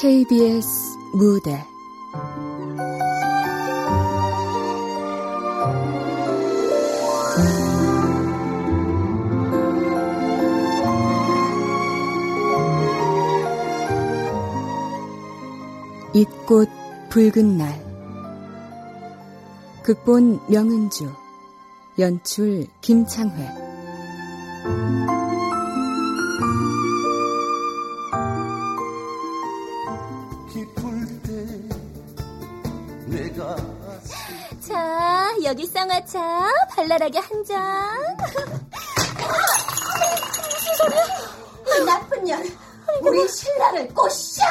KBS 무대 꽃 붉은 날 극본 명은주 연출 김창회 자, 여기 쌍화차 발랄하게 한 잔. 무슨 소리야? 이 나쁜 년, 우리 신랑을 꼬셔!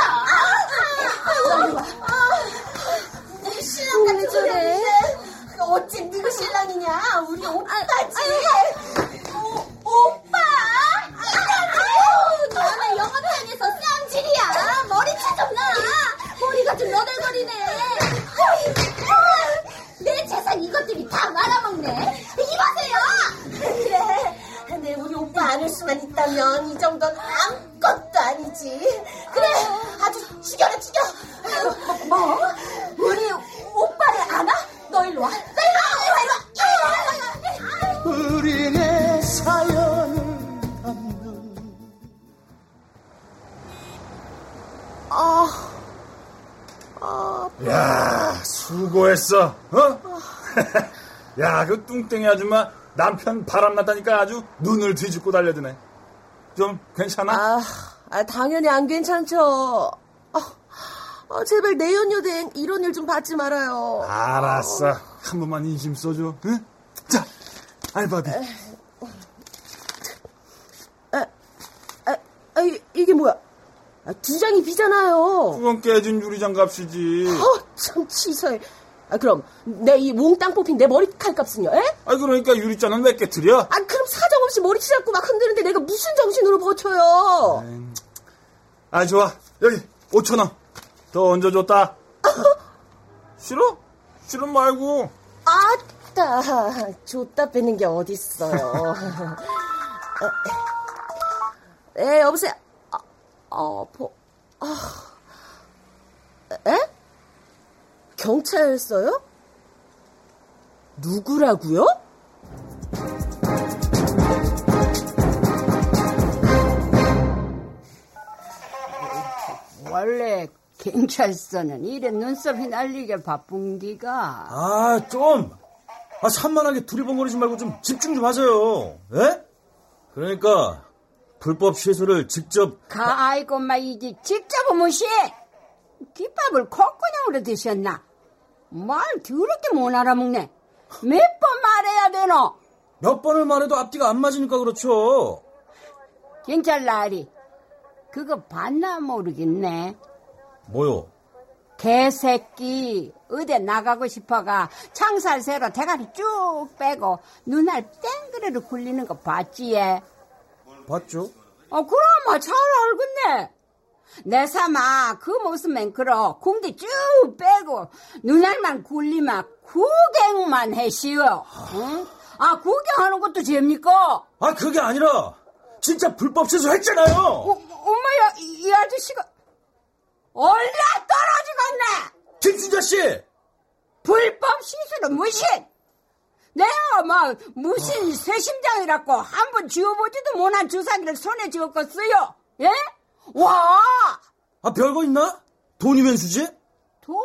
빨리 와. 신랑 같은 소리 해. 어째 누구 신랑이냐? 우리 오빠지. 오, 오빠! 아유, 너는 영업장에서 쌍질이야. 머리채 좀 나. 머리가 좀 너덜거리네. 내 재산 이것들이 다 말아먹네. 이봐세요. 그래, 내 우리 오빠 안을 수만 있다면 이 정도는 아무것도 아니지. 그래, 아주 죽여라 죽여. 뭐? 우리 오빠를 안아? 너 일로 와. 너 일로 와, 일로 와, 일로 와. 우리의 사연을 담는 아, 아, 야, 수고했어. 어? 야, 그 뚱땡이 아줌마 남편 바람 났다니까 아주 눈을 뒤집고 달려드네. 좀 괜찮아? 아, 아, 당연히 안 괜찮죠. 아, 아, 제발 내연녀대행 이런 일 좀 받지 말아요. 알았어. 한 번만 인심 써줘. 응? 자, 알바비. 아, 아, 아, 이- 이게 뭐야? 아, 두 장이 비잖아요. 그건 깨진 유리장 값이지. 어, 참 치사해. 아, 그럼 내 이 몽땅 뽑힌 내 머리칼 값은요? 에? 아, 그러니까 유리잔은 왜 깨뜨려? 아, 그럼 사정없이 머리채 잡고 막 흔드는데 내가 무슨 정신으로 버텨요? 아, 좋아. 여기 5천 원. 더 얹어줬다. 싫어? 싫어 말고. 아따, 줬다 빼는 게 어딨어요. 에, 여보세요? 아, 어, 보, 아, 에? 경찰서요? 누구라고요? 원래 경찰서는 이런 눈썹이 날리게 바쁜 기가 아, 좀! 아, 산만하게 두리번거리지 말고 좀 집중 좀 하세요. 예? 그러니까, 불법 시술을 직접, 가 아이고 마 이제 직접 무시 김밥을 콧구녕으로 드셨나 말 더럽게 못 알아먹네 몇 번 말해야 되노 몇 번을 말해도 앞뒤가 안 맞으니까 그렇죠. 경찰 나리 그거 봤나 모르겠네 뭐요? 개새끼 어디 나가고 싶어가 창살 새로 대가리 쭉 빼고 눈알 땡그레로 굴리는 거 봤지 얘? 봤죠? 어, 그럼 잘 알겠네. 내 삼아 그 모습만 그러 궁디 쭉 빼고 눈알만 굴리면 구경만 해시오. 응? 아 구경하는 것도 재입니까? 아, 그게 아니라, 진짜 불법 시술 했잖아요! 어, 엄마야 이, 이 아저씨가 얼라 떨어지겠네. 김순자 씨! 불법 시술은 무신. 내가 막 무신 쇠심장이라고 한번 쥐어보지도 못한 주사기를 손에 쥐었겠어요. 예? 와 아, 별거 있나? 돈이 웬 수지? 돈?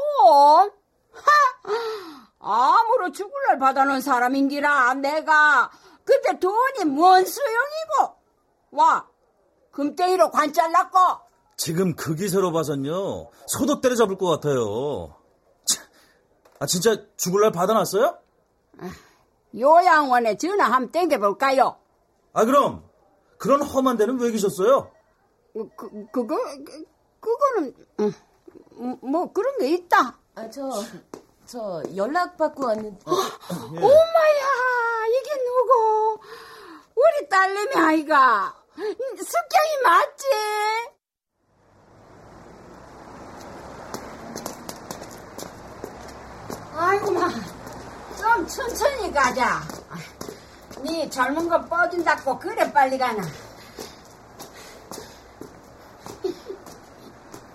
하! 아무로 죽을 날 받아놓은 사람인기라 내가 근데 돈이 뭔 소용이고 와 금덩이로 관 잘랐고 지금 그 기세로 봐선요, 소도 때려잡을 것 같아요. 참, 아, 진짜 죽을 날 받아놨어요? 요양원에 전화 한번 땡겨볼까요? 아, 그럼, 그런 험한 데는 왜 계셨어요? 그, 그거 그, 그거는 음, 음, 뭐 그런 게 있다 아, 저, 저 연락 받고 왔는데. 오마야 이게 누구 우리 딸내미 아이가 습경이 맞지? 아이고, 마. 좀 천천히 가자. 네 젊은 거 뻗은다고 그래 빨리 가나.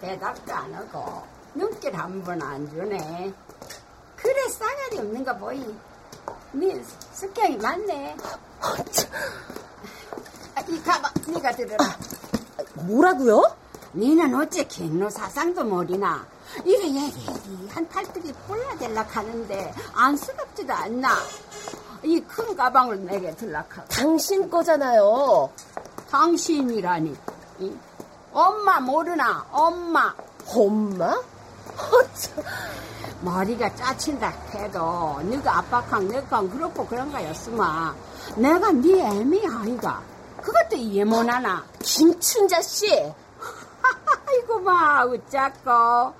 대답도 안 하고 눈길 한 번 안 주네. 그래 싸가지 없는 거 보이. 네 습경이 맞네. 아, 이 가봐, 네가 들어라. 뭐라고요? 니는 어째 갱노 사상도 모르나? 이래 얘기 한 팔뚝이 뿔라들락 하는데 안쓰럽지도 않나? 이 큰 가방을 내게 들락하고 당신 거잖아요. 당신이라니 이? 엄마 모르나 엄마 엄마? 머리가 짜친다 해도 네가 압박한 내건 그렇고 그런 거였으마 내가 네 애미 아이가 그것도 이해 못하나 김춘자 씨. 아이고 마 웃자고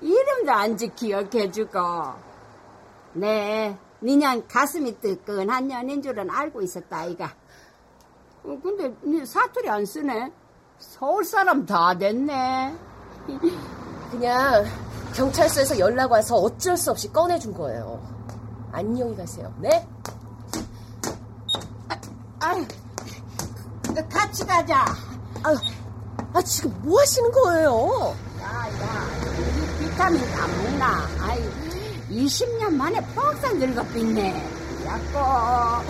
이름도 안지 기억해주고 네 니냥 가슴이 뜨끈한 년인 줄은 알고 있었다 아이가 어, 근데 니 사투리 안 쓰네 서울 사람 다 됐네 그냥 경찰서에서 연락 와서 어쩔 수 없이 꺼내준 거예요. 안녕히 가세요. 네? 아유 같이 가자 아, 아 지금 뭐 하시는 거예요? 야야 이 비타민 안 먹나 아이 20년 만에 뻑상 늙어 삐네 야꼬 아,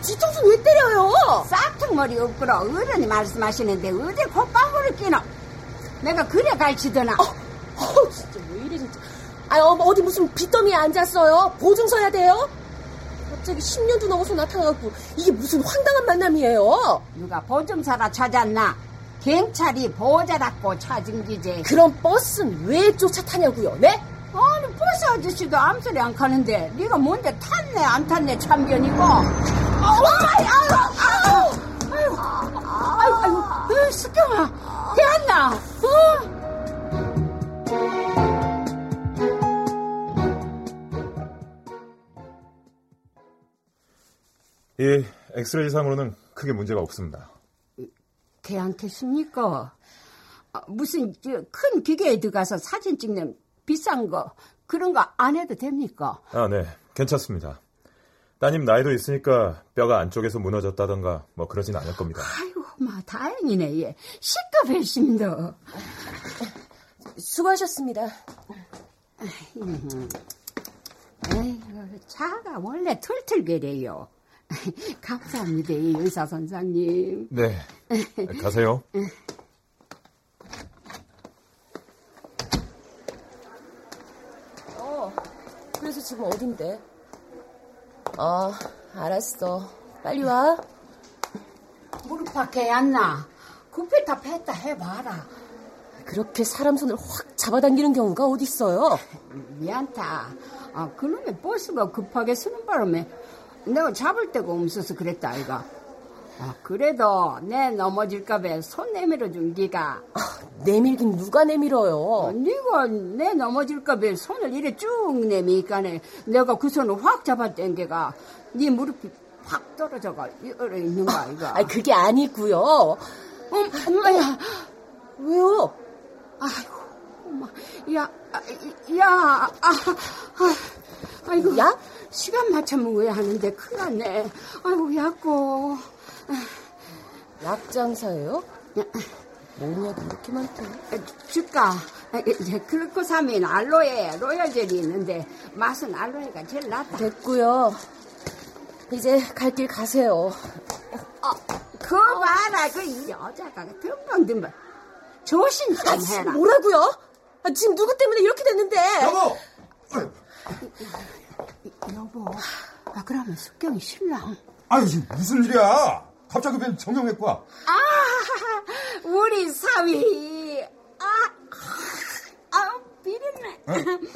뒤통수 왜 때려요? 싹퉁머리 없구러 어른이 말씀하시는데 어디 콧방울을 끼노 내가 그래 갈치더나 어, 진짜 왜 이래 진짜. 아, 어디 무슨 빚더미에 앉았어요? 보증 서야 돼요? 갑자기 10년도 넘어서 나타나갖고 이게 무슨 황당한 만남이에요? 누가 보증사라 찾았나 경찰이 보호자라고 찾은 기제 그럼 버스는 왜 쫓아타냐고요? 네? 아니 버스 아저씨도 암소리 안 가는데 네가 뭔데 탔네 안 탔네 참견이고 아유 아유 아유 아유 아유 아유 스경아 대안나 어? 이 엑스레이상으로는 크게 문제가 없습니다. 걔한테십니까? 아, 무슨 저큰 기계에 들어가서 사진 찍는 비싼 거 그런 거 안 해도 됩니까? 아, 네. 괜찮습니다. 따님 나이도 있으니까 뼈가 안쪽에서 무너졌다던가 뭐 그러진 않을 겁니다. 아이고 마 다행이네 얘 시급했습니다. 수고하셨습니다. 에휴 차가 원래 털털거려요. 감사합니다 이 의사 선생님. 네. 가세요. 어, 그래서 지금 어딘데? 어, 알았어. 빨리 와. 무릎 밖에 안나. 구피타 뺐다 해봐라. 그렇게 사람 손을 확 잡아당기는 경우가 어딨어요? 미안타. 아, 그놈의 버스가 급하게 쓰는 바람에 내가 잡을 데가 없어서 그랬다, 아이가. 아, 그래도 내 넘어질까 봐 손 내밀어 준 기가. 내밀긴 누가 내밀어요? 어, 네가 내 넘어질까 봐 손을 이래 쭉 내미니까네 내가 그 손을 확 잡아 당겨가 네 무릎이 확 떨어져가 이래 있는 거 아이가. 아, 그게 아니고요. 음, 엄마야. 왜요? 아이고, 엄마, 야, 아, 야, 아, 아, 아이고, 야? 시간 맞춰면 왜 하는데 큰일 났네. 아이고, 야꼬. 약 장사예요? 뭔 약이 이렇게 많대? 줄까? 아, 이제 글루코사민 알로에 로열젤이 있는데 맛은 알로에가 제일 낫다. 됐고요. 이제 갈 길 가세요. 그 봐라, 그 여자가 듬벙듬벙. 조심 좀 해라. 뭐라고요? 아, 지금 누구 때문에 이렇게 됐는데? 여보! 여보, 아, 그러면 숙경이 신랑. 아유, 무슨 일이야? 갑자기 웬 정형외과? 아, 우리 사위. 아, 아, 비린내.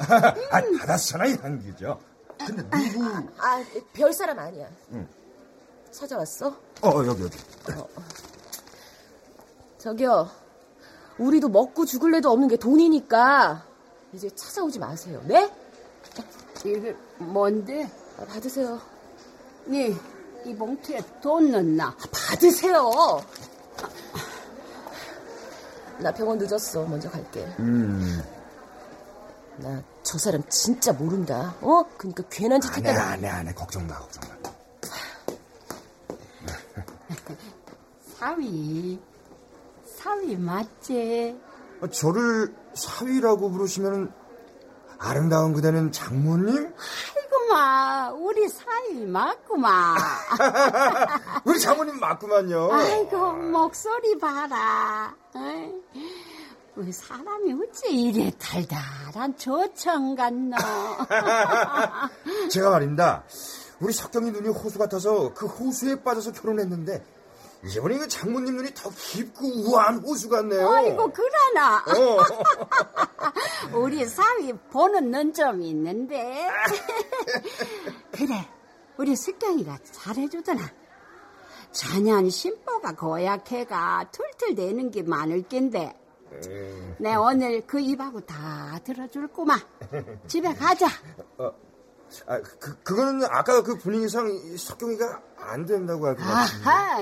아, 받았잖아, 이 한기죠. 근데 누구? 아, 별 사람 아니야. 찾아왔어? 어, 여기, 여기. 저기요. 우리도 먹고 죽을래도 없는 게 돈이니까 이제 찾아오지 마세요. 네? 이게 뭔데? 아, 받으세요. 네, 이 봉투에 돈 넣나? 받으세요. 나 병원 늦었어. 먼저 갈게. 음. 나 저 사람 진짜 모른다. 어? 그러니까 괜한 짓 안해 했다가 안해 안해 걱정 마 걱정 마. 사위. 사위 맞지? 아, 저를 사위라고 부르시면 아름다운 그대는 장모님? 아이고마, 우리 사위 맞구마. 우리 장모님 맞구만요. 아이고, 목소리 봐라. 우리 사람이 어째 이래 달달한 조청 같노. 제가 말입니다. 우리 석경이 눈이 호수 같아서 그 호수에 빠져서 결혼했는데 이제 보니 그 장모님 눈이 더 깊고 우아한 호수 같네요. 아이고, 그러나. 어. 우리 사위 보는 눈 좀 있는데. 그래, 우리 석경이가 잘해주더나. 전년 심보가 고약해가 툴툴대는 게 많을 낀데. 내 오늘 그 입하고 다 들어줄구만. 집에 가자. 아, 그, 그거는 아까 그 분위기상 이 석경이가 안 된다고 할것 같은데. 아하,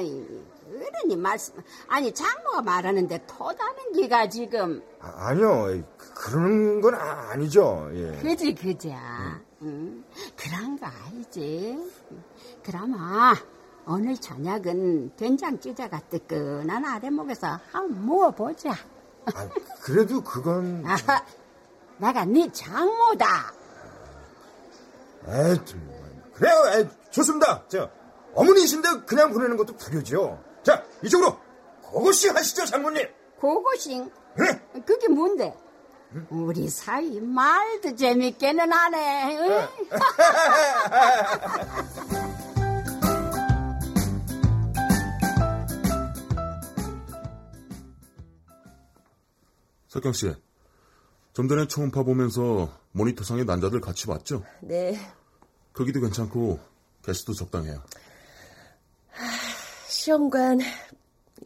어른이 말씀, 아니 장모가 말하는데 토다는 기가 지금 아, 아니요. 그- 그러는 건 아, 아니죠. 예. 그지 그자, 응, 그런 거 알지? 그러면 오늘 저녁은 된장 찌개가 뜨끈한 아래목에서 한번 모아보자. 아, 그래도 그건 아하, 내가 네 장모다. 에이, 정말. 그래요. 에이, 좋습니다. 저 어머니이신데 그냥 보내는 것도 불효죠. 자, 이쪽으로 그것이 하시죠, 장모님. 고고싱, 응? 그게 뭔데? 우리 사이 말도 재밌게는 하네. 응? 석경 씨, 좀 전에 초음파 보면서 모니터상에 난자들 같이 봤죠? 네. 크기도 괜찮고 개수도 적당해요. 시험관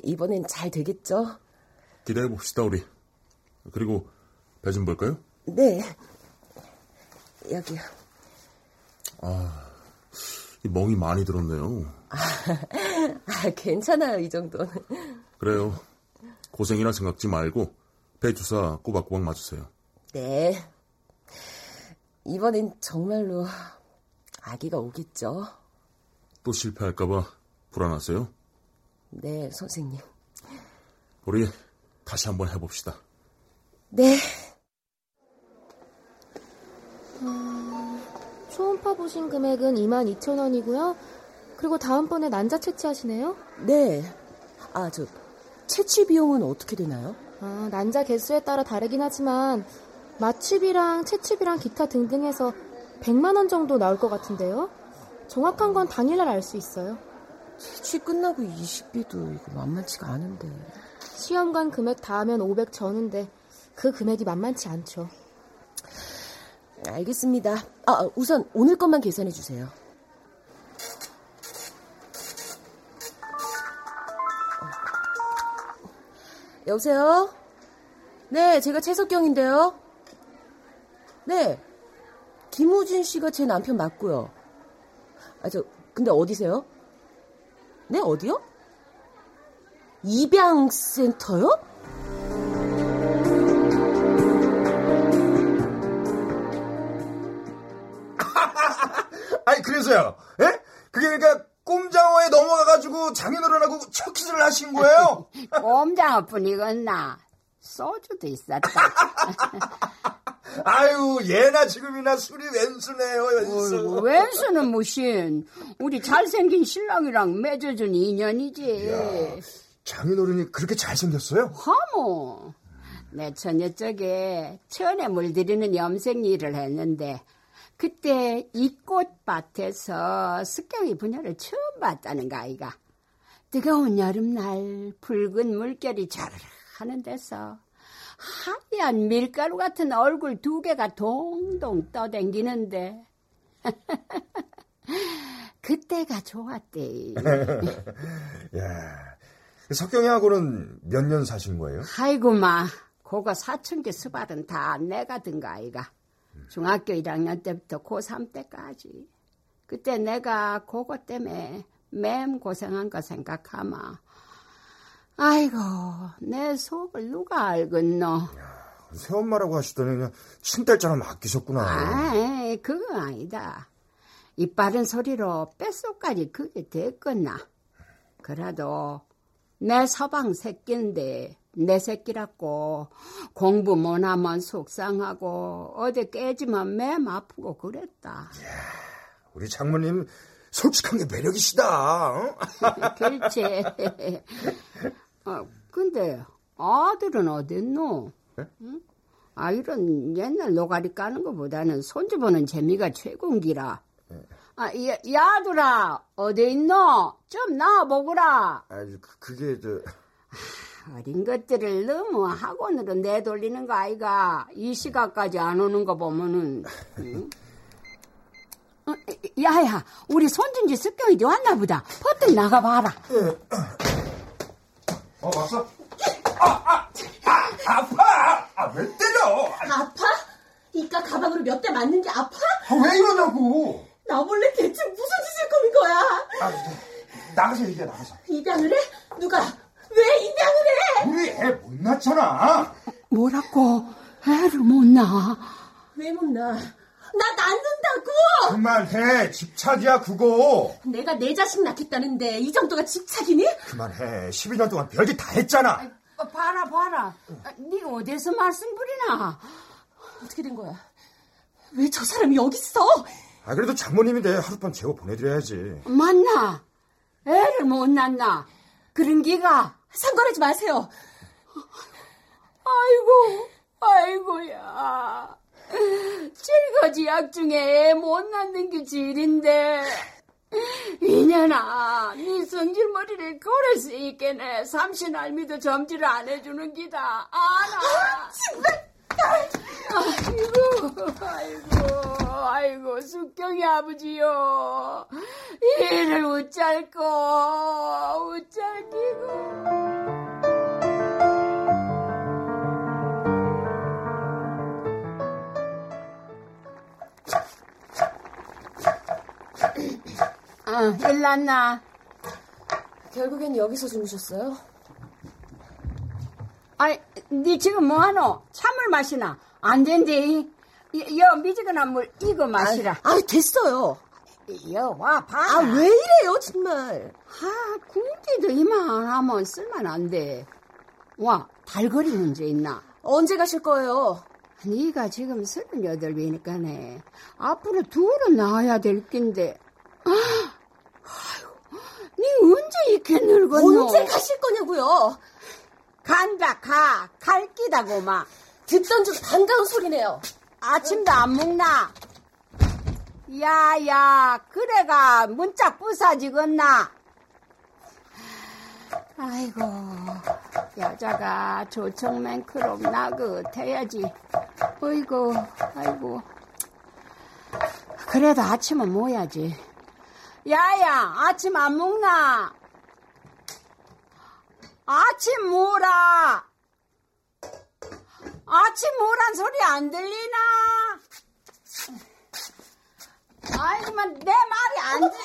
이번엔 잘 되겠죠? 기대해 봅시다 우리. 그리고 배 좀 볼까요? 네. 여기요. 이 멍이 많이 들었네요. 아, 괜찮아요, 이 정도는. 그래요. 고생이나 생각지 말고 배 주사 꼬박꼬박 맞으세요. 네. 이번엔 정말로 아기가 오겠죠? 또 실패할까봐 불안하세요? 네, 선생님. 우리 다시 한번 해봅시다. 네. 초음파 보신 금액은 22,000원이고요. 그리고 다음번에 난자 채취하시네요. 네. 아, 저, 채취 비용은 어떻게 되나요? 아, 난자 개수에 따라 다르긴 하지만 마취비랑 채취비랑 기타 등등 해서 100만 원 정도 나올 것 같은데요. 정확한 건 당일날 알 수 있어요. 채취 끝나고 이식비도 이거 만만치가 않은데. 시험관 금액 다 하면 500 전인데 그 금액이 만만치 않죠. 알겠습니다. 아, 우선 오늘 것만 계산해 주세요. 여보세요? 네, 제가 최석경인데요. 네. 김우진 씨가 제 남편 맞고요. 아, 저, 근데 어디세요? 네, 어디요? 입양센터요? 아니 그래서요. 예? 그게 그러니까 꼼장어에 넘어가가지고 장인어른 하고 첫 키스를 하신 거예요? 꼼장어뿐이겠나. 소주도 있었다. 아유 예나 지금이나 술이 왼수네요 왼수. 어이구, 왼수는 무신. 우리 잘생긴 신랑이랑 맺어준 인연이지. 장인어른이 그렇게 잘생겼어요? 허모. 내 처녀 쪽에 천에 물들이는 염색 일을 했는데 그때 이 꽃밭에서 습경이 분야를 처음 봤다는 거 아이가. 뜨거운 여름날 붉은 물결이 자르르 하는 데서 하얀 밀가루 같은 얼굴 두 개가 동동 떠댕기는데 그때가 좋았대. 야, 석경이하고는 몇 년 사신 거예요? 아이고 마 그거 사춘기 수발은 다 내가 든 거 아이가 중학교 1학년 때부터 고3 때까지 그때 내가 그거 때문에 맴 고생한 거 생각하마. 아이고, 내 속을 누가 알겠노? 새엄마라고 하시더니 그냥 친딸처럼 아끼셨구나. 아이, 그건 아니다. 이 빠른 소리로 뼛속까지 그게 됐겠나. 그래도 내 서방 새끼인데 내 새끼라고 공부 못하면 속상하고 어디 깨지면 맴 아프고 그랬다. 우리 장모님 솔직한 게 매력이시다. 어? 그렇지. 어, 근데 아들은 어딨노? 응? 아 이런 옛날 노가리 까는 것보다는 손주 보는 재미가 최고인기라. 아, 야, 야들아 어디 있노? 좀 나와 보거라. 아, 그, 그게 저 어린 것들을 너무 학원으로 내돌리는 거 아이가 이 시간까지 안 오는 거 보면은 응? 어, 야야 우리 손준지 습경이도 왔나 보다 퍼뜩 나가봐라 어, 왔어? 아, 아, 아, 아파! 아, 왜 때려? 아, 아파? 이깟 가방으로 몇 대 맞는 게 아파? 왜 이러냐고! 나 몰래 대체 무슨 짓을 꾸민 거야? 아, 나가서 얘기해, 나가서. 입양을 해? 누가? 왜 입양을 해? 우리 애 못 낳잖아. 뭐라고 애를 못 낳아 왜 못 낳아? 나 낳는다고! 그만해, 집착이야, 그거. 내가 내 자식 낳겠다는데 이 정도가 집착이니? 그만해, 12년 동안 별짓 다 했잖아. 어, 봐라 봐라 아, 네 어디서 말씀 부리나 어떻게 된 거야? 왜 저 사람이 여기 있어? 아, 그래도 장모님인데 하룻밤 재워 보내드려야지. 맞나 애를 못 낳나 그런 기가 상관하지 마세요. 아이고, 아이고야. 칠거지 약 중에 애 못 낳는 게 질인데. 이년아, 네 성질머리를 고를 수 있겠네. 삼신 알미도 점지를 안 해주는 기다. 아나. 아이고, 아이고, 아이고, 숙경이 아버지요. 이를 웃잘고, 웃잘기고. 어, 일났나? 결국엔 여기서 주무셨어요? 아이, 니 지금 뭐하노? 참을 마시나? 안 된대. 여, 미지근한 물, 이거 마시라. 아, 됐어요. 여, 와, 봐. 아, 왜 이래요, 정말. 아, 굶기도 이만 하면 쓸만 안 돼. 와, 달거리 문제 있나? 언제 가실 거예요? 네가 지금 서른여덟이니까네. 앞으로 둘은 낳아야 될 낀데. 아, 네 언제 이렇게 늙었노? 언제 가실 거냐고요? 간다, 가. 갈 끼다고, 마. 듣던 중 반가운 소리네요. 아침도 안 먹나? 야, 야, 그래가 문짝 부사지겠나? 아이고, 여자가 조청맨크로 나긋해야지. 어이구, 아이고. 그래도 아침은 뭐야지. 야야, 아침 안 먹나? 아침 뭐라? 아침 뭐란 소리 안 들리나? 아이고만 내 말이 안 들.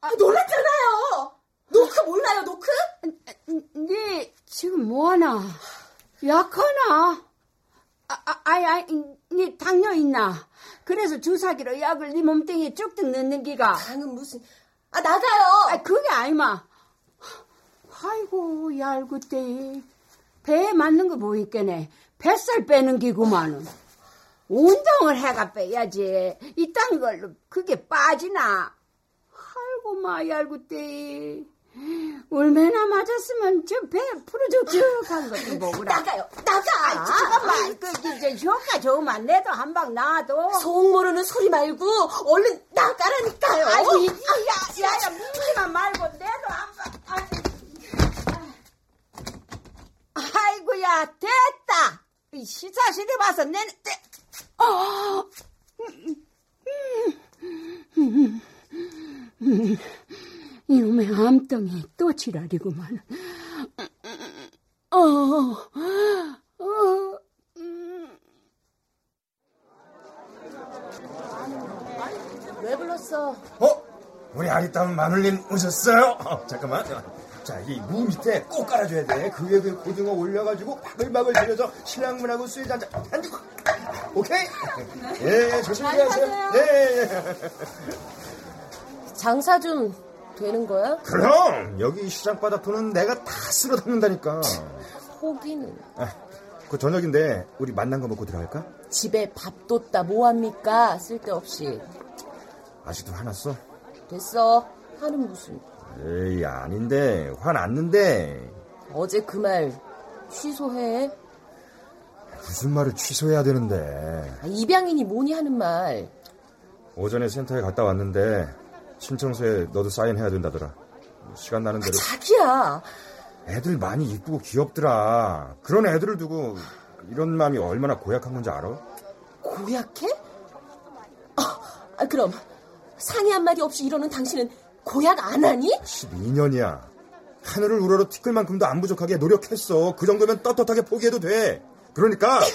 아, 놀랐잖아요. 노크 몰라요, 노크? 네 지금 뭐하나? 약하나? 아, 아, 아이, 아이, 네 당뇨 있나? 그래서 주사기로 약을 네 몸뚱이에 쭉쭉 넣는 기가. 당은 무슨? 아, 나가요. 아, 그게 아니마. 아이고, 얄궂대. 배에 맞는 거 보이겠네. 뱃살 빼는 기구만은. 운동을 해가 빼야지. 이딴 걸로 그게 빠지나. 아이고, 마, 얄궂대. 얼마나 맞았으면 저배 풀어죽죽한 것도 보구나. 나가요, 나가. 아, 잠깐만. 그, 이제 효과 좋으면 내도 한 방 놔도. 속 모르는 소리 말고 얼른 나가라니까요. 아이고, 이, 야, 야, 야, 묻지만 말고 내도 한 방. 아이. 아이고야, 됐다. 이 시사실에 와서 내는, 내, 어, 이놈의 암덩이 또 지랄이구만. 어, 어, 음. 왜 불렀어? 어? 우리 아리따운 마눌님 오셨어요? 어, 잠깐만. 자, 이 무 밑에 꼭 깔아줘야 돼. 그 위에 그 고등어 올려가지고 바글바글 들여서 신랑분하고 술이 한잔 한잔. 오케이? 예, 예, 조심히 하세요. 예. 장사 좀 되는 거야? 그럼 여기 시장 바닥 돈은 내가 다 쓸어 담는다니까. 포기는. 아, 그 저녁인데 우리 만난 거 먹고 들어갈까? 집에 밥 뒀다 뭐합니까? 쓸데없이. 아직도 화났어? 됐어. 하는 무슨. 에이 아닌데 화났는데 어제 그 말 취소해. 무슨 말을 취소해야 되는데 아, 입양인이 뭐니 하는 말. 오전에 센터에 갔다 왔는데 신청서에 너도 사인해야 된다더라 시간 나는 대로 자기야. 애들 많이 이쁘고 귀엽더라 그런 애들을 두고 이런 마음이 얼마나 고약한 건지 알아? 고약해? 아, 아, 그럼 상의 한 마디 없이 이러는 당신은 고약 안 하니? 12년이야 하늘을 우러러 티끌 만큼도 안 부족하게 노력했어 그 정도면 떳떳하게 포기해도 돼 그러니까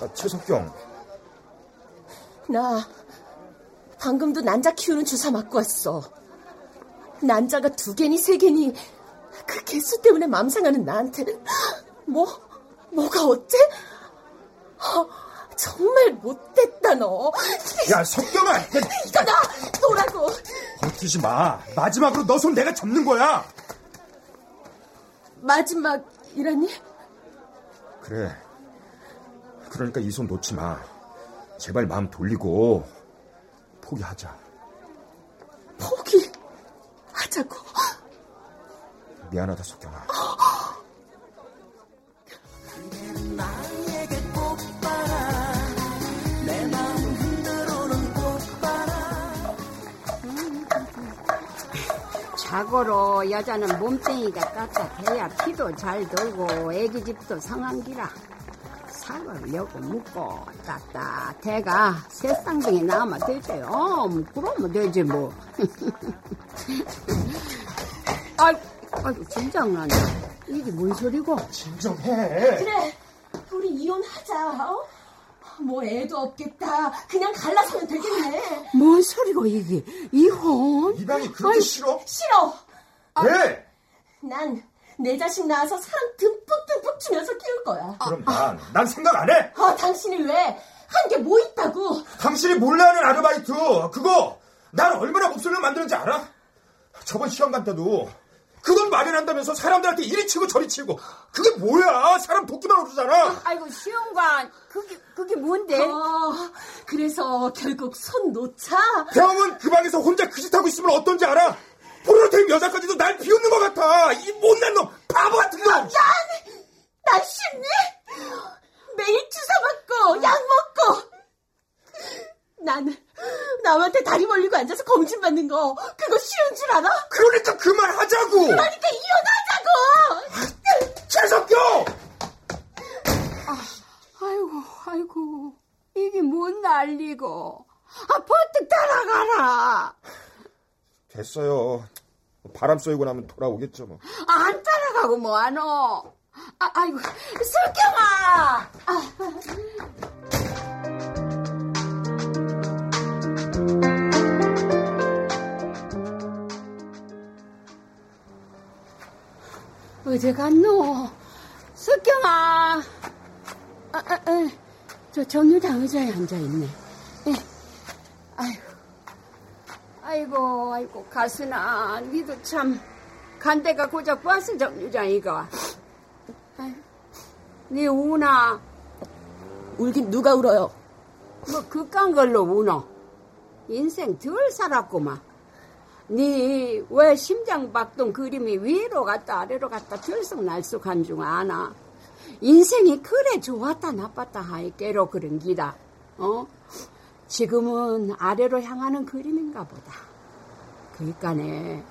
아, 최석경 나 방금도 난자 키우는 주사 맞고 왔어. 난자가 두 개니 세 개니 그 개수 때문에 맘상하는 나한테 뭐 뭐가 어때? 어, 정말 못됐다 너. 야 석경아 이거 나 너라고. 버티지 마 마지막으로 너 손 내가 잡는 거야 마지막이라니? 그래 그러니까 이 손 놓지 마 제발 마음 돌리고 포기하자. 포기? 하자고. 미안하다 석경아 자고로 여자는 몸뚱이가 따뜻해야 피도 잘 돌고 애기 집도 성한기라 살을 여고 묻고 따뜻해가 새쌍둥이 나면 되지 어, 뭐 그러면 되지 뭐 아이, 아이고 진장난이야 이게 뭔 소리고 진정해 그래 우리 이혼하자. 어? 뭐 애도 없겠다. 그냥 갈라서면 되겠네. 뭔 소리고 이게 이혼 이 방이 그렇게 싫어? 싫어. 왜? 난 내 자식 낳아서 사랑 듬뿍듬뿍 주면서 키울 거야. 그럼 난, 난 생각 안 해. 아, 당신이 왜? 한 게 뭐 있다고? 당신이 몰라하는 아르바이트 그거 난 얼마나 목소리를 만드는지 알아? 저번 시험관 때도 그 돈 마련한다면서 사람들한테 이리 치고 저리 치고 그게 뭐야 사람 돕기만 오르잖아 아이고 시험관 그게 그게 뭔데 어, 그래서 결국 손 놓자? 병은 그 방에서 혼자 그 짓 하고 있으면 어떤지 알아? 포르노테임 여자까지도 날 비웃는 것 같아. 이 못난 놈 바보 같은 놈. 난, 난 쉽니? 매일 주사 맞고 약 먹고. 나는 남한테 다리 벌리고 앉아서 검진 받는 거 그거 쉬운 줄 알아? 그러니까 그만하자고. 그러니까 이혼하자고. 최석경 아이고 아이고. 이게 뭔 난리고 아 버뜩 따라가라 됐어요. 바람 쏘이고 나면 돌아오겠죠 뭐. 안 따라가고 뭐하노 아, 아이고 석경아! 아. 어디 갔노? 석경아! 아, 아, 아, 저 정류장 의자에 앉아있네 예. 아이고 아이고 아이고 가스나. 니도 참 간대가 고작 버스 정류장이가 니 우나. 울긴 누가 울어요? 뭐 그깟 걸로 우노. 인생 덜 살았구만. 니 왜 심장 박동 그림이 위로 갔다 아래로 갔다 들썩날썩한 중 아나? 인생이 그래 좋았다 나빴다 하이께로 그런 기다. 어? 지금은 아래로 향하는 그림인가 보다 그니까네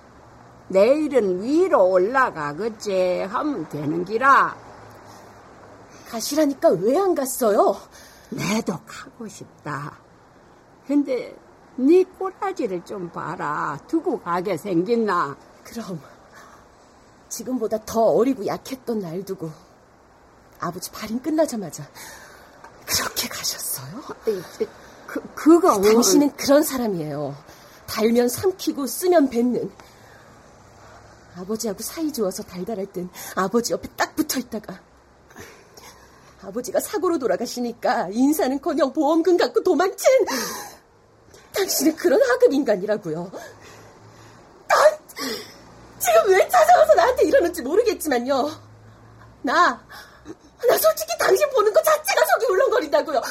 내일은 위로 올라가겠지 하면 되는 기라 가시라니까 왜 안 갔어요? 내도 가고 싶다. 근데 네 꼬라지를 좀 봐라. 두고 가게 생겼나? 그럼 지금보다 더 어리고 약했던 날 두고 아버지 발인 끝나자마자 그렇게 가셨어요? 그, 그거. 당신은 그런 사람이에요. 달면 삼키고 쓰면 뱉는. 아버지하고 사이 좋아서 달달할 땐 아버지 옆에 딱 붙어 있다가 아버지가 사고로 돌아가시니까 인사는커녕 보험금 갖고 도망친 당신은 그런 하급 인간이라고요. 난 지금 왜 찾아와서 나한테 이러는지 모르겠지만요. 나, 나 솔직히 당신 보는 것 자체가 속이 울렁거린다고요.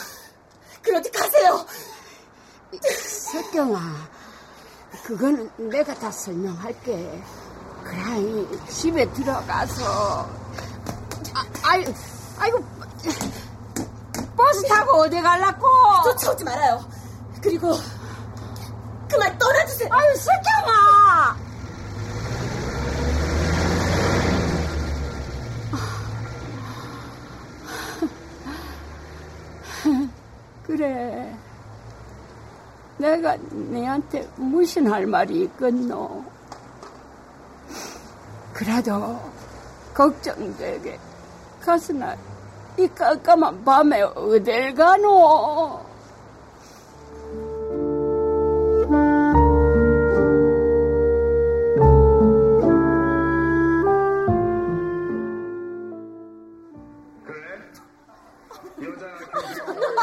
그러지 가세요. 석경아, 그거는 내가 다 설명할게. 그래, 집에 들어가서. 아, 아이, 아이고, 버스 타고 어디 갈라고? 쫓아오지 말아요. 그리고 그만 떠나주세요. 아유, 석경아! 그래. 내가 네한테 무신할 말이 있겠노. 그래도 걱정되게 가스나 이 깜깜한 밤에 어딜 가노?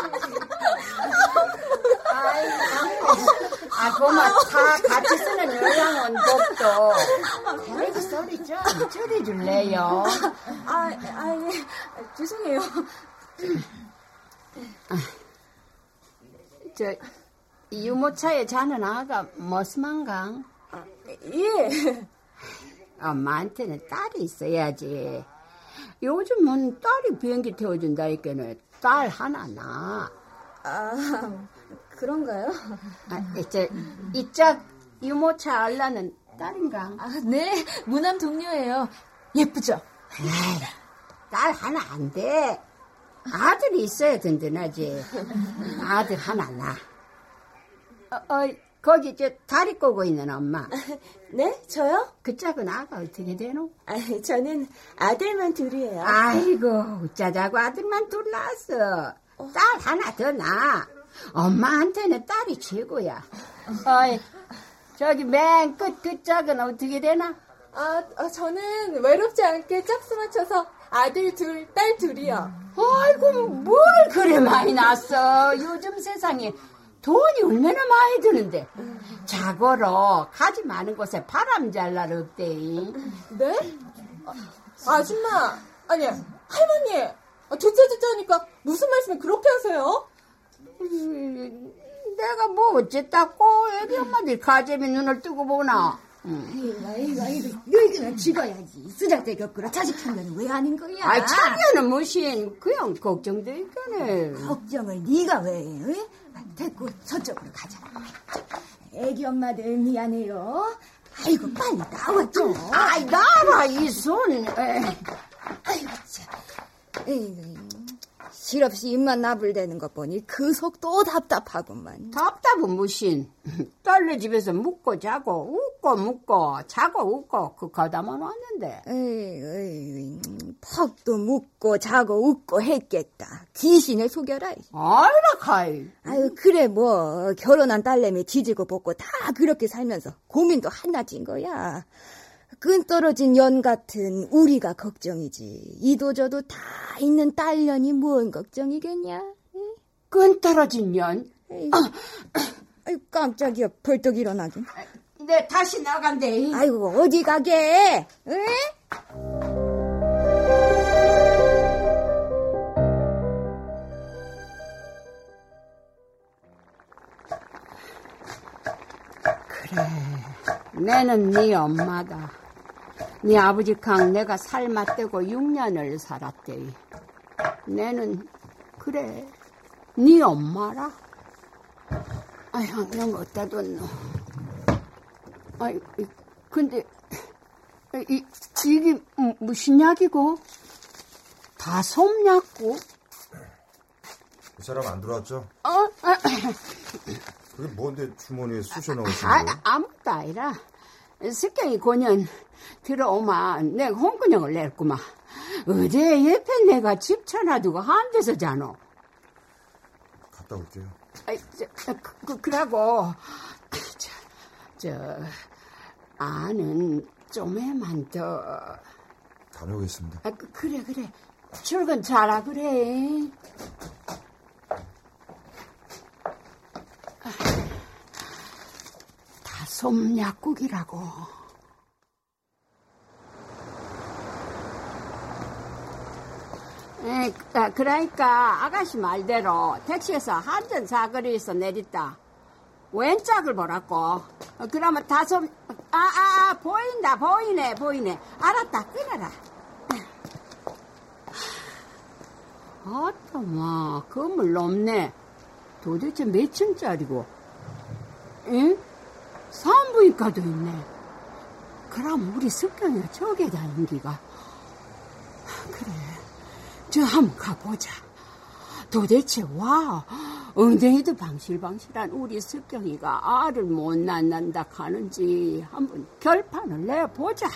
아, 그만 다 같이 쓰는 요양원 법도 그래도 소리 좀 줄여줄래요? 아, 아, 예. 죄송해요. 저 유모차에 자는 아가 머스만강? 예. 엄마한테는 딸이 있어야지. 요즘은 딸이 비행기 태워준다니까는 딸 하나 나. 아, 그런가요? 아, 저 이짝 유모차 알라는 딸인가? 아, 네. 무남 동료예요. 예쁘죠? 에이, 딸 하나 안 돼. 아들이 있어야 든든하지. 아들 하나 나. 어, 어, 거기 저 다리 꼬고 있는 엄마. 네? 저요? 그 짝은 아가 어떻게 되노? 아, 저는 아들만 둘이에요. 아이고, 짜자고 아들만 둘 낳았어. 딸 하나 더 낳아. 엄마한테는 딸이 최고야. 어이, 저기 맨끝그 짝은 어떻게 되나? 아, 아, 저는 외롭지 않게 짝수 맞춰서 아들 둘, 딸 둘이요. 아이고, 뭘 그래 많이 낳았어. 요즘 세상에 돈이 얼마나 많이 드는데. 자고로 가지 많은 곳에 바람 잘 날 없대이. 네? 아, 아줌마, 아니, 할머니. 아, 하니까 무슨 말씀을 그렇게 하세요? 음, 내가 뭐 어쨌다고 애기 엄마들 가재미 눈을 뜨고 보나. 음. 아이고, 아이고, 너희들은 죽어야지. 쓰잘데 겪으라 자식 참견은 왜 하는 거야? 아이, 참여는 무신. 그냥 걱정되니까네. 걱정을 네가 왜 해? 응? 됐고, 저쪽으로 가자. 애기 엄마들 미안해요. 아이고, 빨리 나와 좀. 아이, 나라, 이 손. 에. 아이고, 참. 에이, 실없이 입만 나불대는 것 보니 그 속도 답답하구만. 답답은 무신. 딸네 집에서 묵고 자고 웃고 묵고 자고 웃고 그 가다만 왔는데. 에이, 에이, 퍽도 묵고 자고 웃고 했겠다. 귀신을 속여라. 알라 카이. 아유 그래 뭐 결혼한 딸내미 뒤지고 볶고 다 그렇게 살면서 고민도 하나진 거야. 끈 떨어진 연 같은 우리가 걱정이지. 이도저도 다 있는 딸년이 뭔 걱정이겠냐? 끈 떨어진 년? 에이, 아유 깜짝이야 벌떡 일어나긴. 네 다시 나간대. 아이고 어디 가게? 응? 그래. 내는 네 엄마다. 네 아버지 강 내가 살맛대고 6년을 살았대. 내는 그래. 네 엄마라. 아, 향영 어디다 뒀노? 아이, 근데 이, 이게 무슨 약이고? 다 솜약고? 이 사람 안 들어왔죠? 어? 아, 그게 뭔데 주머니에 쑤셔 넣으신 아, 거예요? 아무것도 아니라 석경이 고년 들어오면 내가 홍군형을 냈구만. 어제 옆에 내가 집 쳐놔두고 한 데서 자노. 갔다 올게요. 저, 그, 그 러고 저, 저 아는 좀에만 더 다녀오겠습니다. 아, 그, 그래 그래 출근 잘하 그래 솜 약국이라고 에, 아, 그러니까 아가씨 말대로 택시에서 한전 사거리에서 내렸다. 왼짝을 보라고. 어, 그러면 다섯, 아, 아, 아, 보인다, 보이네, 보이네. 알았다, 끊어라. 아따, 마, 건물 높네. 도대체 몇 층짜리고? 응? 산부인과도 있네. 그럼 우리 습경이가 저게 다닌기가. 그래. 저 한번 가보자. 도대체 와 엉덩이도 방실방실한 우리 습경이가 알을 못 낳는다 하는지 한번 결판을 내보자.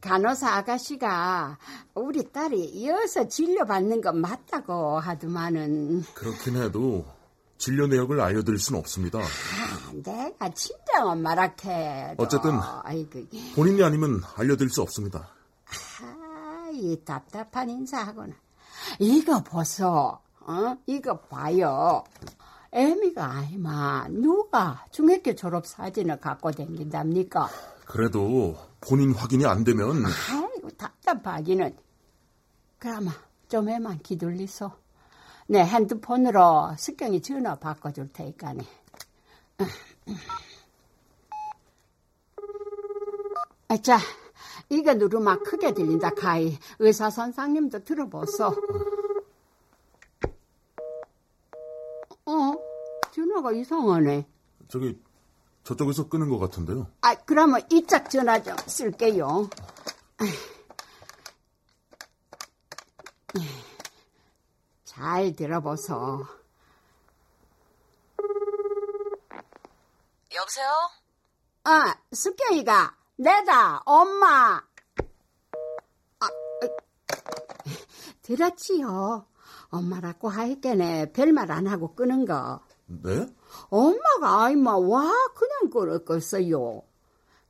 간호사 아가씨가 우리 딸이 이어서 진료받는 건 맞다고 하더만은 그렇긴 해도 진료 내역을 알려드릴 수는 없습니다. 아, 내가 친정은 말할게. 어쨌든 아이고. 본인이 아니면 알려드릴 수 없습니다. 아, 이 답답한 인사하고는 이거 보소. 어? 이거 봐요. 애미가 아니만 누가 중학교 졸업 사진을 갖고 다닌답니까? 그래도 본인 확인이 안 되면 아이고 답답하기는. 그러면 좀 애만 기둘리소. 내 핸드폰으로 습경이 전화 바꿔줄 테니까네. 아, 자, 이거 누르면 크게 들린다, 카이. 의사 선생님도 들어보소. 어? 전화가 이상하네. 저기 저쪽에서 끄는 것 같은데요. 아, 그러면 이짝 전화 좀 쓸게요. 잘 들어보소. 여보세요? 아, 습경이가 내다, 엄마. 아, 들었지요. 엄마라고 할게네 별말 안 하고 끄는 거. 네? 엄마가 아이마 와 그냥 그랬겠어요.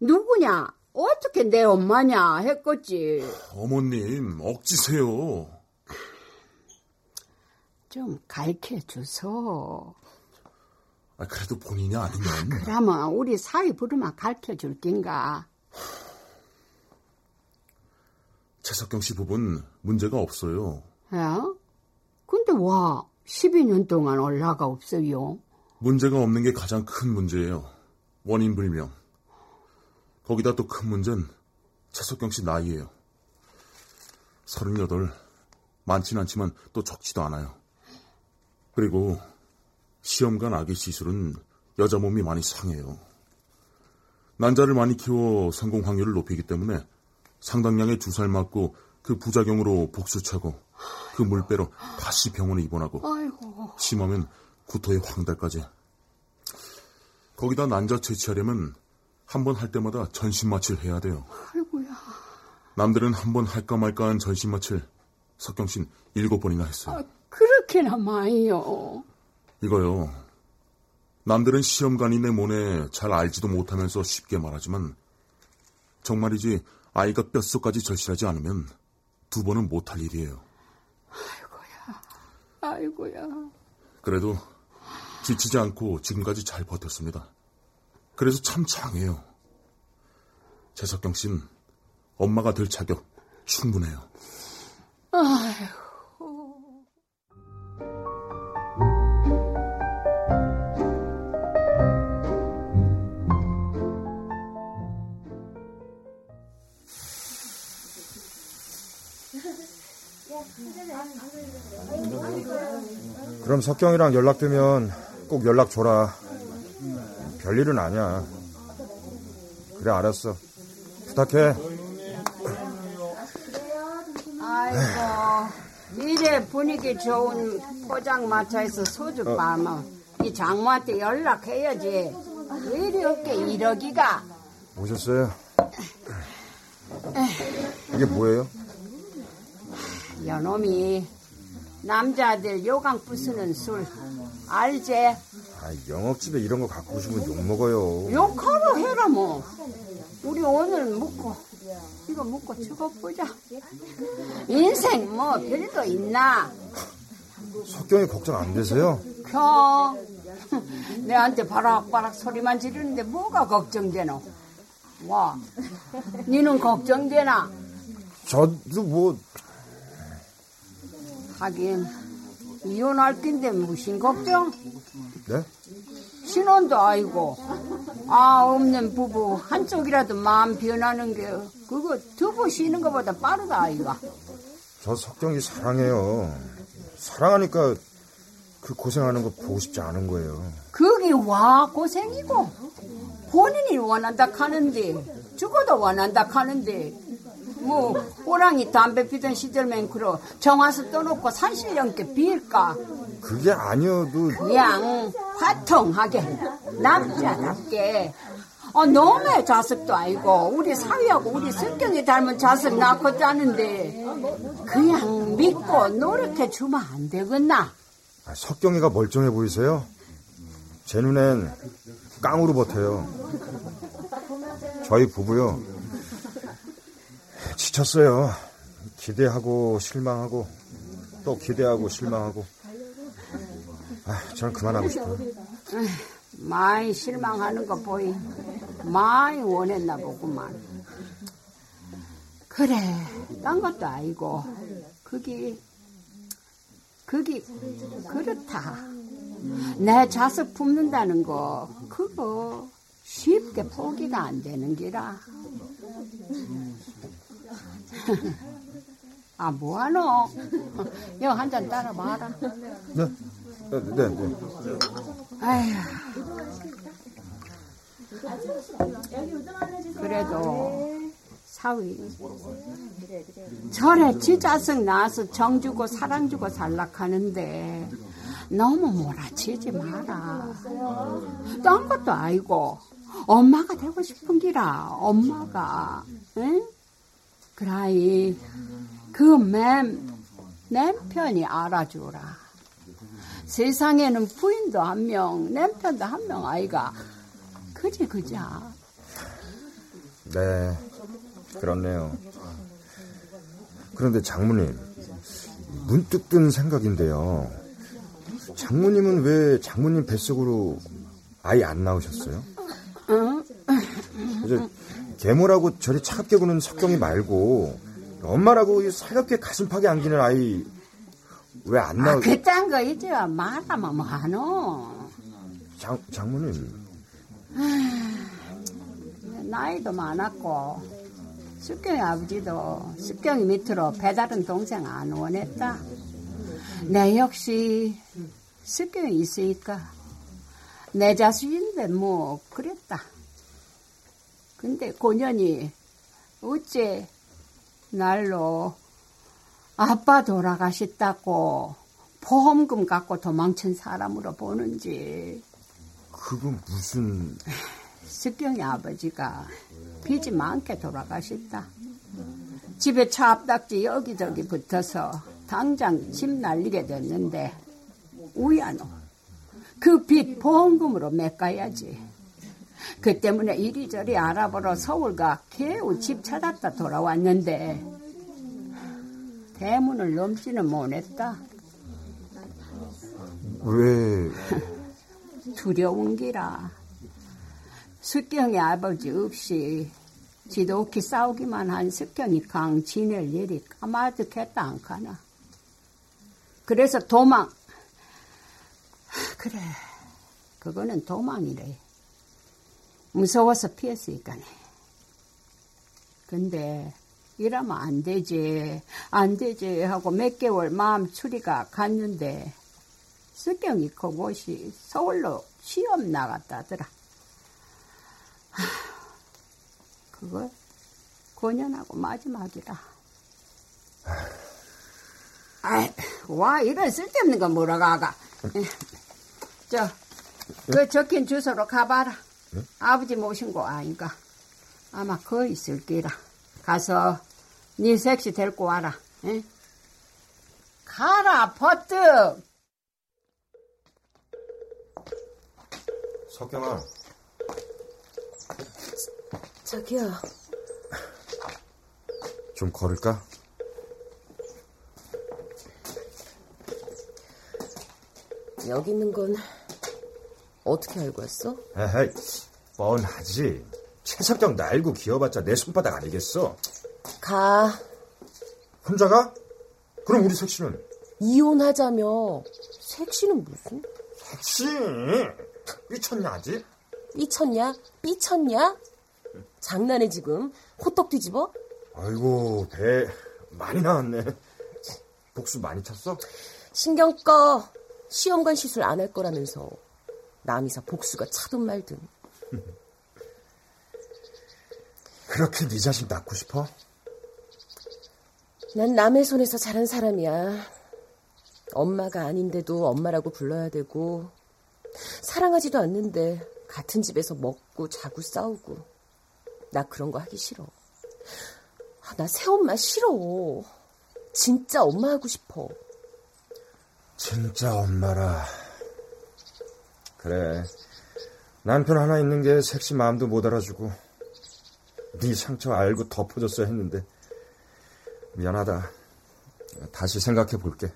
누구냐? 어떻게 내 엄마냐 했겠지. 어머님 억지세요. 좀 가르쳐 주소. 아, 그래도 본인이 아니면. 그러면 우리 사위 부르면 가르쳐 줄 낀가. 최석경 씨 부분 문제가 없어요. 야? 근데 와 12년 동안 올라가 없어요. 문제가 없는 게 가장 큰 문제예요. 원인 불명. 거기다 또 큰 문제는 최석경 씨 나이예요. 38. 많진 않지만 또 적지도 않아요. 그리고 시험관 아기 시술은 여자 몸이 많이 상해요. 난자를 많이 키워 성공 확률을 높이기 때문에 상당량의 주사를 맞고 그 부작용으로 복수 차고 그 물배로 다시 병원에 입원하고 아이고. 심하면 구토의 황달까지. 거기다 난자 채취하려면 한 번 할 때마다 전신 마취를 해야 돼요. 아이고야. 남들은 한 번 할까 말까 한 전신 마취를 석경 씨는 일곱 번이나 했어요. 아, 그렇게나 많이요. 이거요. 남들은 시험관인의 몸에 잘 알지도 못하면서 쉽게 말하지만 정말이지 아이가 뼛속까지 절실하지 않으면 두 번은 못할 일이에요. 아이고야. 그래도 지치지 않고 지금까지 잘 버텼습니다. 그래서 참 장해요. 재석경 씨는 엄마가 될 자격 충분해요. 아이고. 그럼 석경이랑 연락되면 꼭 연락 줘라. 별일은 아니야. 그래, 알았어. 부탁해. 아이고. 이래 분위기 좋은 포장마차에서 소주 빠면 이 장모한테 연락해야지. 왜 이렇게 이러기가? 오셨어요? 이게 뭐예요? 여놈이 남자들 요강 부수는 술. 알지? 아, 영업집에 이런 거 갖고 오시면 욕 먹어요. 욕하러 해라 뭐. 우리 오늘 묵고 이거 묵고 죽어보자. 인생 뭐 별거 있나? 석경이 걱정 안 되세요? 켜 내한테 바락바락 소리만 지르는데 뭐가 걱정되노? 와 니는 걱정되나? 저도 뭐 하긴 이혼할 낀데 무슨 걱정 네? 신혼도 아니고 아 없는 부부 한쪽이라도 마음 변하는 게 그거 두부 쉬는 것보다 빠르다 아이가 저 석경이 사랑해요. 사랑하니까 그 고생하는 거 보고 싶지 않은 거예요. 그게 와 고생이고 본인이 원한다 하는데 죽어도 원한다 하는데 뭐 호랑이 담배 피던 시절맨 그러 정화수 떠놓고 산신령께 빌까 그게 아니어도 그냥 화통하게 남자답게 어, 놈의 자식도 아니고 우리 사위하고 우리 성경이 닮은 자식 낳고 짜는데 그냥 믿고 노력해 주면 안 되겠나? 아, 석경이가 멀쩡해 보이세요? 제 눈엔 깡으로 버텨요. 저희 부부요. 지쳤어요. 기대하고 실망하고 또 기대하고 실망하고. 아, 저는 그만하고 싶어요. 많이 실망하는 거 보이 많이 원했나 보구만 그래 딴 것도 아니고 그게 그게 그렇다 내 자식 품는다는 거 그거 쉽게 포기가 안 되는 기라 아 뭐하노 여 한 잔 따라 봐라 네, 네, 네. 네. 아휴. 그래도 사위 절에 지자식 낳아서 정 주고 사랑 주고 살락하는데 너무 몰아치지 마라. 딴 것도 아니고 엄마가 되고 싶은 기라 엄마가 응? 그라이 그맴 남편이 알아주라. 세상에는 부인도 한 명, 남편도 한 명 아이가 그지 그자. 네, 그렇네요. 그런데 장모님, 문득 든 생각인데요. 장모님은 왜 장모님 뱃속으로 아이 안 낳으셨어요? 응? 이제 계모라고 저리 차갑게 구는 석경이 말고 엄마라고 살갑게 가슴팍에 안기는 아이 왜안 아, 낳으... 그딴 거 이제 말하면 뭐하노? 장, 장모님, 나이도 많았고 숙경이 아버지도 숙경이 밑으로 배다른 동생 안 원했다. 내 역시 숙경이 있으니까 내 자식인데 뭐 그랬다. 근데 고년이 어째 날로 아빠 돌아가셨다고 보험금 갖고 도망친 사람으로 보는지 그건 무슨... 숙경이 아버지가 빚이 많게 돌아가셨다. 집에 차 앞닥지 여기저기 붙어서 당장 집 날리게 됐는데 우야노 그 빚 보험금으로 메꿔야지. 그 때문에 이리저리 알아보러 서울가 개우 집 찾았다 돌아왔는데 대문을 넘지는 못했다. 왜... 두려운 기라. 숙경이 아버지 없이 지독히 싸우기만 한 숙경이 강 지낼 일이 까마득했다 않카나. 그래서 도망. 그래, 그거는 도망이래. 무서워서 피했으니까네. 근데 이러면 안 되지, 안 되지 하고 몇 개월 마음 추리가 갔는데 숙경이 그곳이 서울로 시험 나갔다더라. 하, 그거 고년하고 마지막이라. 아이, 와, 이런 쓸데없는 거 뭐라고 아가. 저, 그 적힌 주소로 가봐라. 아버지 모신 거 아닌가. 아마 거 있을 게라. 가서 네 섹시 데리고 와라. 에? 가라 버뜩. 석경아. 자기야. 좀 걸을까? 여기 있는 건 어떻게 알고 왔어? 에헤이, 뻔하지. 최석경 날고 기어봤자 내 손바닥 아니겠어? 가. 혼자 가? 그럼 우리 색시는? 이혼하자며. 색시는 무슨? 색시! 미쳤냐, 아직? 삐쳤냐? 삐쳤냐? 장난해 지금? 호떡 뒤집어? 아이고, 배 많이 나왔네. 복수 많이 찼어? 신경 꺼. 시험관 시술 안 할 거라면서. 남이사 복수가 차든 말든. 그렇게 네 자식 낳고 싶어? 난 남의 손에서 자란 사람이야. 엄마가 아닌데도 엄마라고 불러야 되고, 사랑하지도 않는데 같은 집에서 먹고 자고 싸우고. 나 그런 거 하기 싫어. 아, 나 새엄마 싫어. 진짜 엄마 하고 싶어. 진짜 엄마라. 그래. 남편 하나 있는 게 색시 마음도 못 알아주고 네 상처 알고 덮어줬어야 했는데 미안하다. 다시 생각해 볼게.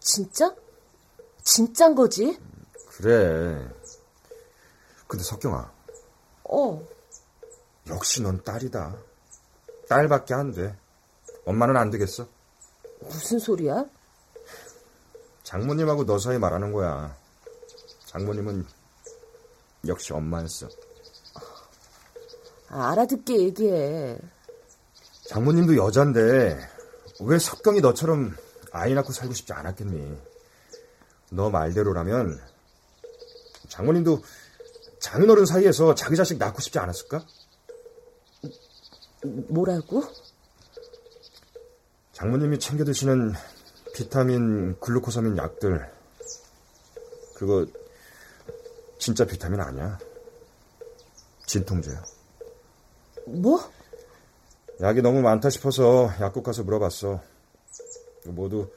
진짜? 진짠 거지? 그래. 근데 석경아. 어. 역시 넌 딸이다. 딸밖에 안 돼. 엄마는 안 되겠어. 무슨 소리야? 장모님하고 너 사이 말하는 거야. 장모님은 역시 엄마였어. 알아듣게 얘기해. 장모님도 여잔데 왜 석경이 너처럼 아이 낳고 살고 싶지 않았겠니? 너 말대로라면 장모님도 장인어른 사이에서 자기 자식 낳고 싶지 않았을까? 뭐라고? 장모님이 챙겨 드시는 비타민, 글루코사민 약들 그거 진짜 비타민 아니야. 진통제야. 뭐? 약이 너무 많다 싶어서 약국 가서 물어봤어. 모두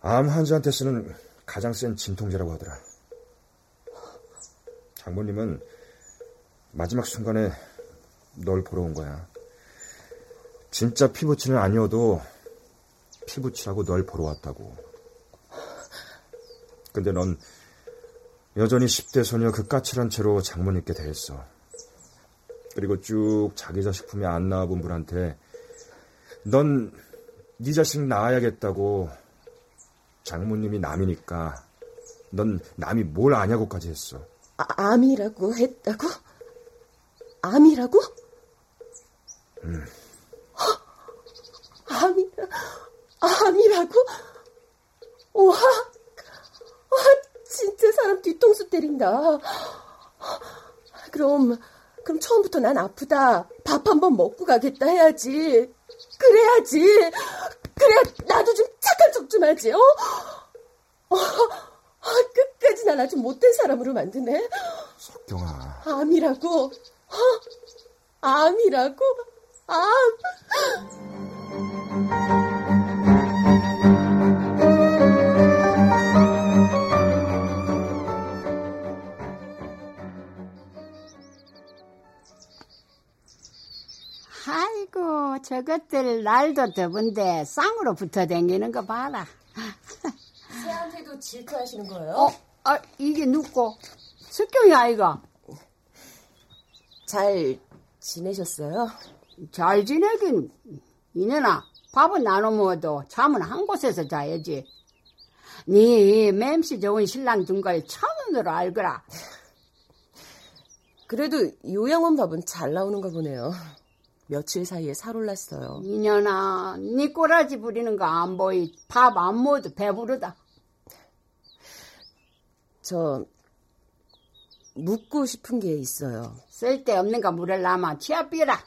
암 환자한테 쓰는 가장 센 진통제라고 하더라. 장모님은 마지막 순간에 널 보러 온 거야. 진짜 피부치는 아니어도 피부치라고 널 보러 왔다고. 근데 넌 여전히 10대 소녀 그 까칠한 채로 장모님께 대했어. 그리고 쭉 자기 자식 품에 안 낳아본 분한테 넌 네 자식 낳아야겠다고 장모님이 남이니까 넌 남이 뭘 아냐고까지 했어. 아, 암이라고 했다고? 암이라고? 응. 암이라, 암이라고? 와, 와, 진짜 사람 뒤통수 때린다. 그럼, 그럼 처음부터 난 아프다. 밥 한 번 먹고 가겠다 해야지. 그래야지. 그래야 나도 좀 착한 척 좀 하지, 어? 어, 끝까지 난 아주 못된 사람으로 만드네. 석경아. 암이라고? 어? 암이라고? 암. 아이고 저것들 날도 더운데 쌍으로 붙어 댕기는 거 봐라. 새한테도 질투하시는 거예요? 어? 아 이게 누구? 석경이 아이가? 잘 지내셨어요? 잘 지내긴 이년아 밥은 나눠 먹어도 잠은 한 곳에서 자야지. 네 맴씨 좋은 신랑 둔걸 처음으로 알거라. 그래도 요양원 밥은 잘 나오는가 보네요. 며칠 사이에 살 올랐어요. 이년아, 네 꼬라지 부리는 거 안 보이. 밥 안 먹어도 배부르다. 저 묻고 싶은 게 있어요. 쓸데없는 거 물을라마 치아 삐라.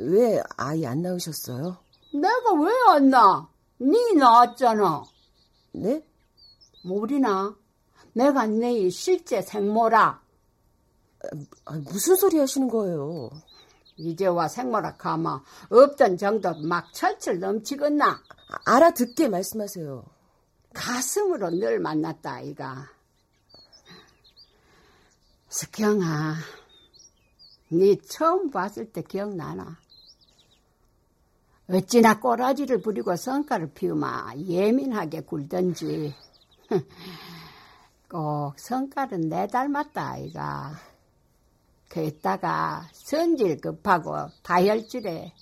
왜 아이 안 낳으셨어요? 내가 왜안 나? 네 낳았잖아. 네? 모르나? 내가 네 실제 생모라. 아, 무슨 소리 하시는 거예요? 이제와 생모라 가마 없던 정도 막 철철 넘치겠나? 알아듣게 말씀하세요. 가슴으로 늘 만났다 아이가. 석경아, 네 처음 봤을 때 기억나나? 어찌나 꼬라지를 부리고 성깔을 피우마 예민하게 굴던지 꼭 성깔은 내 닮았다 아이가 그랬다가 성질 급하고 다혈질에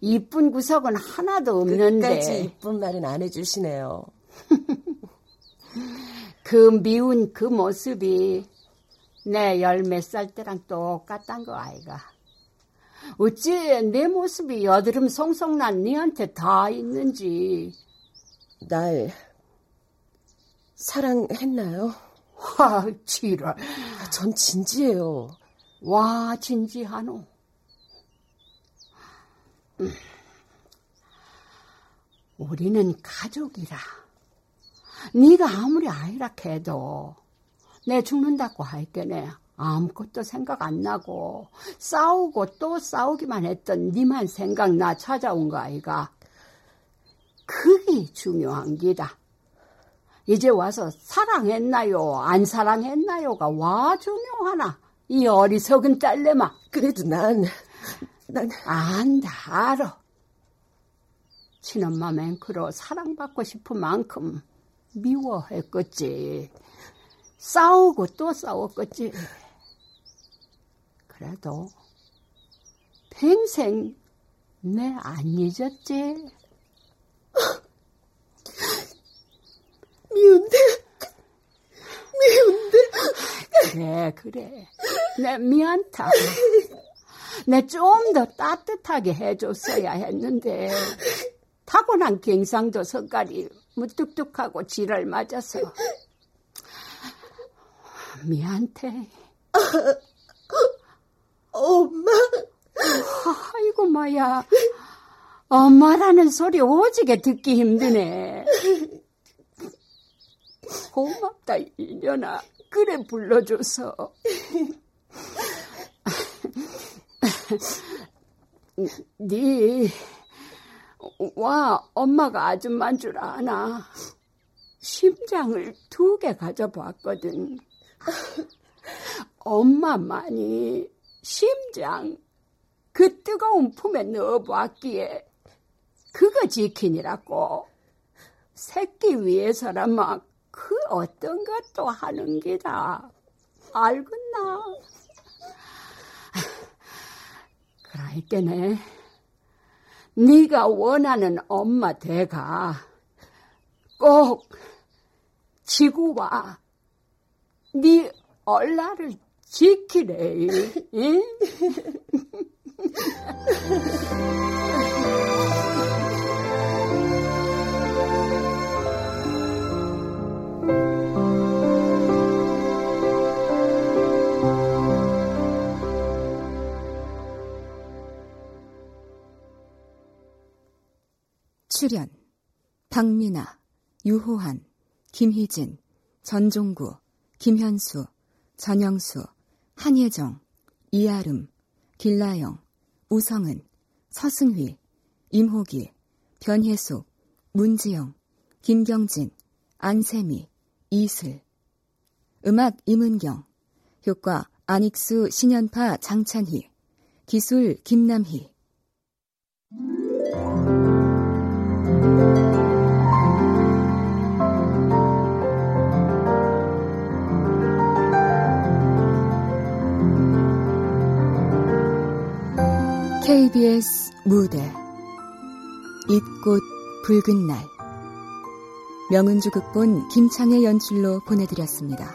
이쁜 구석은 하나도 없는데 끝까지 이쁜 말은 안 해주시네요. 그 미운 그 모습이 내 열 몇 살 때랑 똑같단 거 아이가 어찌 내 모습이 여드름 송송 난 니한테 다 있는지. 날 사랑했나요? 와, 지랄. 전 진지해요. 와, 진지하노. 음. 우리는 가족이라. 네가 아무리 아이라 해도 내 죽는다고 할게네. 아무것도 생각 안 나고 싸우고 또 싸우기만 했던 니만 생각 나 찾아온 거 아이가. 그게 중요한 기다. 이제 와서 사랑했나요 안 사랑했나요가 와 중요하나 이 어리석은 딸내마. 그래도 난... 난... 안다 알아. 친엄마 맹크로 사랑받고 싶은 만큼 미워했겠지. 싸우고 또 싸웠겠지. 그래도 평생 내 안 잊었지? 미운데, 미운데. 그래, 그래. 내 미안다. 내좀 더 따뜻하게 해줬어야 했는데, 타고난 경상도 성깔이 무뚝뚝하고 지랄 맞아서. 미안해. 엄마. 아이고, 마야. 엄마라는 소리 오지게 듣기 힘드네. 고맙다, 이년아. 그래 불러줘서. 네, 와, 엄마가 아줌마인 줄 아나. 심장을 두 개 가져봤거든. 엄마만이 심장 그 뜨거운 품에 넣어보았기에 그거 지키니라고 새끼 위해서라마 그 어떤 것도 하는 게다 알겠나? 그러니까네 네가 원하는 엄마 대가 꼭 지구와 네 얼라를 지키래. 응? 출연 박민아, 유호한, 김희진, 전종구, 김현수, 전영수, 한예정, 이아름, 길라영, 우성은, 서승휘, 임호기, 변혜숙, 문지영, 김경진, 안세미, 이슬. 음악 임은경, 효과 안익수 신연파 장찬희, 기술 김남희. KBS 무대 잇꽃 붉은 날 명은주 극본 김창의 연출로 보내드렸습니다.